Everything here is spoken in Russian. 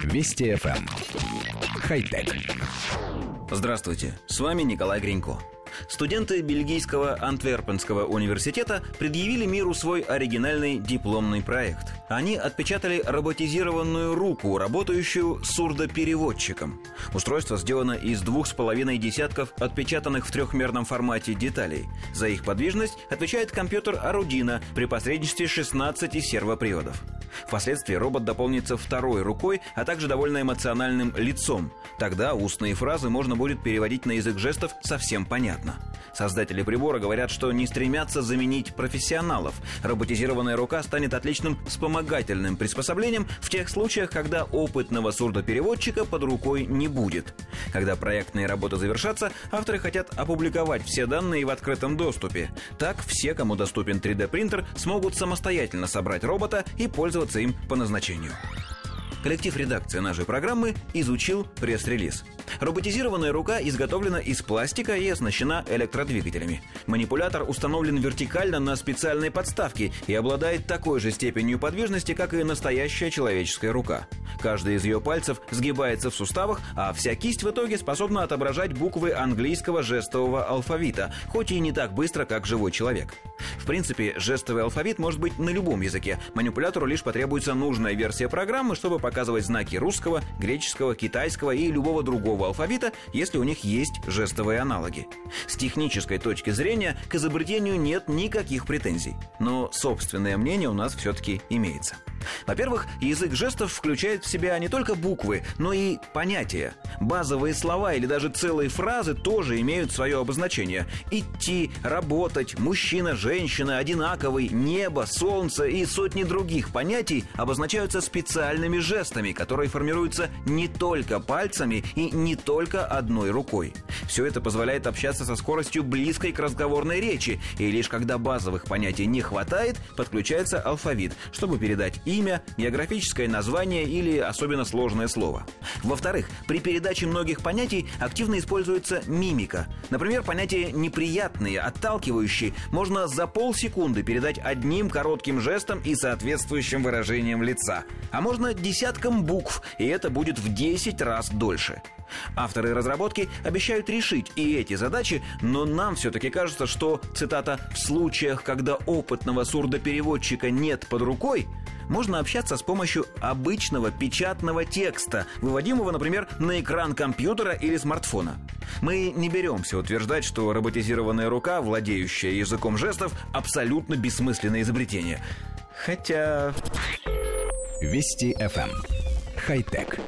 Вести FM. Эм. Хай-тек. Здравствуйте, с вами Николай Гринько. Студенты Бельгийского Антверпенского университета предъявили миру свой оригинальный дипломный проект. Они отпечатали роботизированную руку, работающую сурдопереводчиком. Устройство сделано из двух с половиной десятков отпечатанных в трехмерном формате деталей. За их подвижность отвечает компьютер Arduino при посредничестве 16 сервоприводов. Впоследствии робот дополнится второй рукой, а также довольно эмоциональным лицом. Тогда устные фразы можно будет переводить на язык жестов совсем понятно. Создатели прибора говорят, что не стремятся заменить профессионалов. Роботизированная рука станет отличным вспомогательным приспособлением в тех случаях, когда опытного сурдопереводчика под рукой не будет. Когда проектные работы завершатся, авторы хотят опубликовать все данные в открытом доступе. Так все, кому доступен 3D-принтер, смогут самостоятельно собрать робота и пользоваться им по назначению. Коллектив редакции нашей программы изучил пресс-релиз. Роботизированная рука изготовлена из пластика и оснащена электродвигателями. Манипулятор установлен вертикально на специальной подставке и обладает такой же степенью подвижности, как и настоящая человеческая рука. Каждый из ее пальцев сгибается в суставах, а вся кисть в итоге способна отображать буквы английского жестового алфавита, хоть и не так быстро, как живой человек. В принципе, жестовый алфавит может быть на любом языке. Манипулятору лишь потребуется нужная версия программы, чтобы показывать знаки русского, греческого, китайского и любого другого алфавита, если у них есть жестовые аналоги. С технической точки зрения к изобретению нет никаких претензий. Но собственное мнение у нас все-таки имеется. Во-первых, язык жестов включает в себя не только буквы, но и понятия. Базовые слова или даже целые фразы тоже имеют свое обозначение. Идти, работать, мужчина, женщина, одинаковый, небо, солнце и сотни других понятий обозначаются специальными жестами, которые формируются не только пальцами и не только одной рукой. Все это позволяет общаться со скоростью близкой к разговорной речи, и лишь когда базовых понятий не хватает, подключается алфавит, чтобы передать имя, географическое название или особенно сложное слово. Во-вторых, при передаче многих понятий активно используется мимика. Например, понятие «неприятные», «отталкивающие» можно за полсекунды передать одним коротким жестом и соответствующим выражением лица. А можно десятком букв, и это будет в 10 раз дольше. Авторы разработки обещают решить и эти задачи, но нам все-таки кажется, что, цитата, «в случаях, когда опытного сурдопереводчика нет под рукой», можно общаться с помощью обычного печатного текста, выводимого, например, на экран компьютера или смартфона. Мы не беремся утверждать, что роботизированная рука, владеющая языком жестов, абсолютно бессмысленное изобретение. Хотя... Вести FM. Эм. Хай-тек.